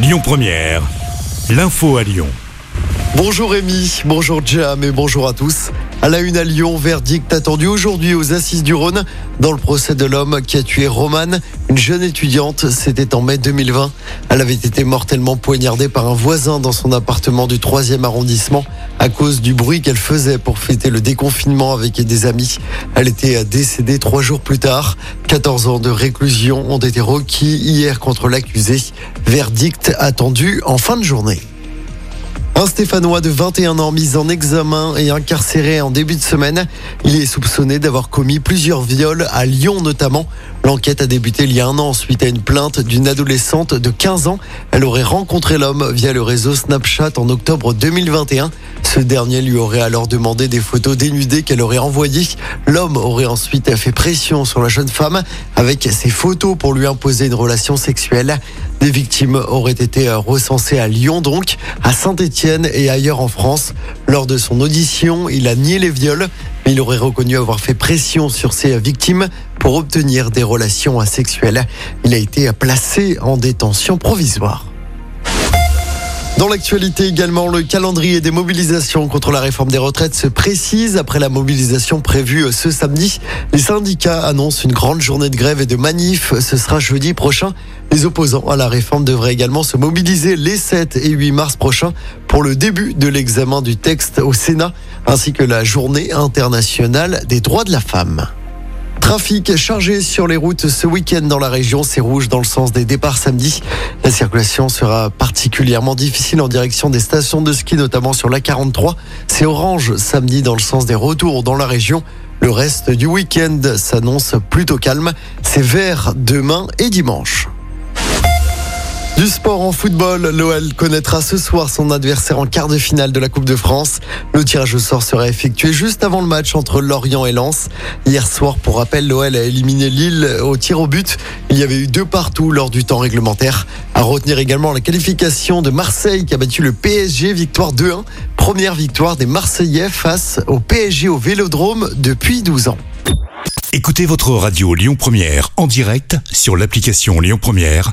Lyon Première, l'info à Lyon. Bonjour Rémi, bonjour Jam et bonjour à tous. À la une à Lyon, verdict attendu aujourd'hui aux assises du Rhône dans le procès de l'homme qui a tué Romane, une jeune étudiante. C'était en mai 2020. Elle avait été mortellement poignardée par un voisin dans son appartement du 3e arrondissement à cause du bruit qu'elle faisait pour fêter le déconfinement avec des amis. Elle était décédée trois jours plus tard. 14 ans de réclusion ont été requis hier contre l'accusé. Verdict attendu en fin de journée. Un Stéphanois de 21 ans mis en examen et incarcéré en début de semaine. Il est soupçonné d'avoir commis plusieurs viols à Lyon notamment. L'enquête a débuté il y a un an suite à une plainte d'une adolescente de 15 ans. Elle aurait rencontré l'homme via le réseau Snapchat en octobre 2021. Ce dernier lui aurait alors demandé des photos dénudées qu'elle aurait envoyées. L'homme aurait ensuite fait pression sur la jeune femme avec ses photos pour lui imposer une relation sexuelle. Des victimes auraient été recensées à Lyon donc, à Saint-Étienne et ailleurs en France. Lors de son audition, il a nié les viols, mais il aurait reconnu avoir fait pression sur ses victimes pour obtenir des relations sexuelles. Il a été placé en détention provisoire. Dans l'actualité également, le calendrier des mobilisations contre la réforme des retraites se précise après la mobilisation prévue ce samedi. Les syndicats annoncent une grande journée de grève et de manif. Ce sera jeudi prochain. Les opposants à la réforme devraient également se mobiliser les 7 et 8 mars prochains pour le début de l'examen du texte au Sénat, ainsi que la journée internationale des droits de la femme. Trafic chargé sur les routes ce week-end dans la région. C'est rouge dans le sens des départs samedi. La circulation sera particulièrement difficile en direction des stations de ski, notamment sur la 43. C'est orange samedi dans le sens des retours dans la région. Le reste du week-end s'annonce plutôt calme. C'est vert demain et dimanche. Du sport en football, l'OL connaîtra ce soir son adversaire en quart de finale de la Coupe de France. Le tirage au sort sera effectué juste avant le match entre Lorient et Lens. Hier soir, pour rappel, l'OL a éliminé Lille au tir au but. Il y avait eu deux partout lors du temps réglementaire. À retenir également la qualification de Marseille qui a battu le PSG, victoire 2-1. Première victoire des Marseillais face au PSG au Vélodrome depuis 12 ans. Écoutez votre radio Lyon Première en direct sur l'application Lyon Première,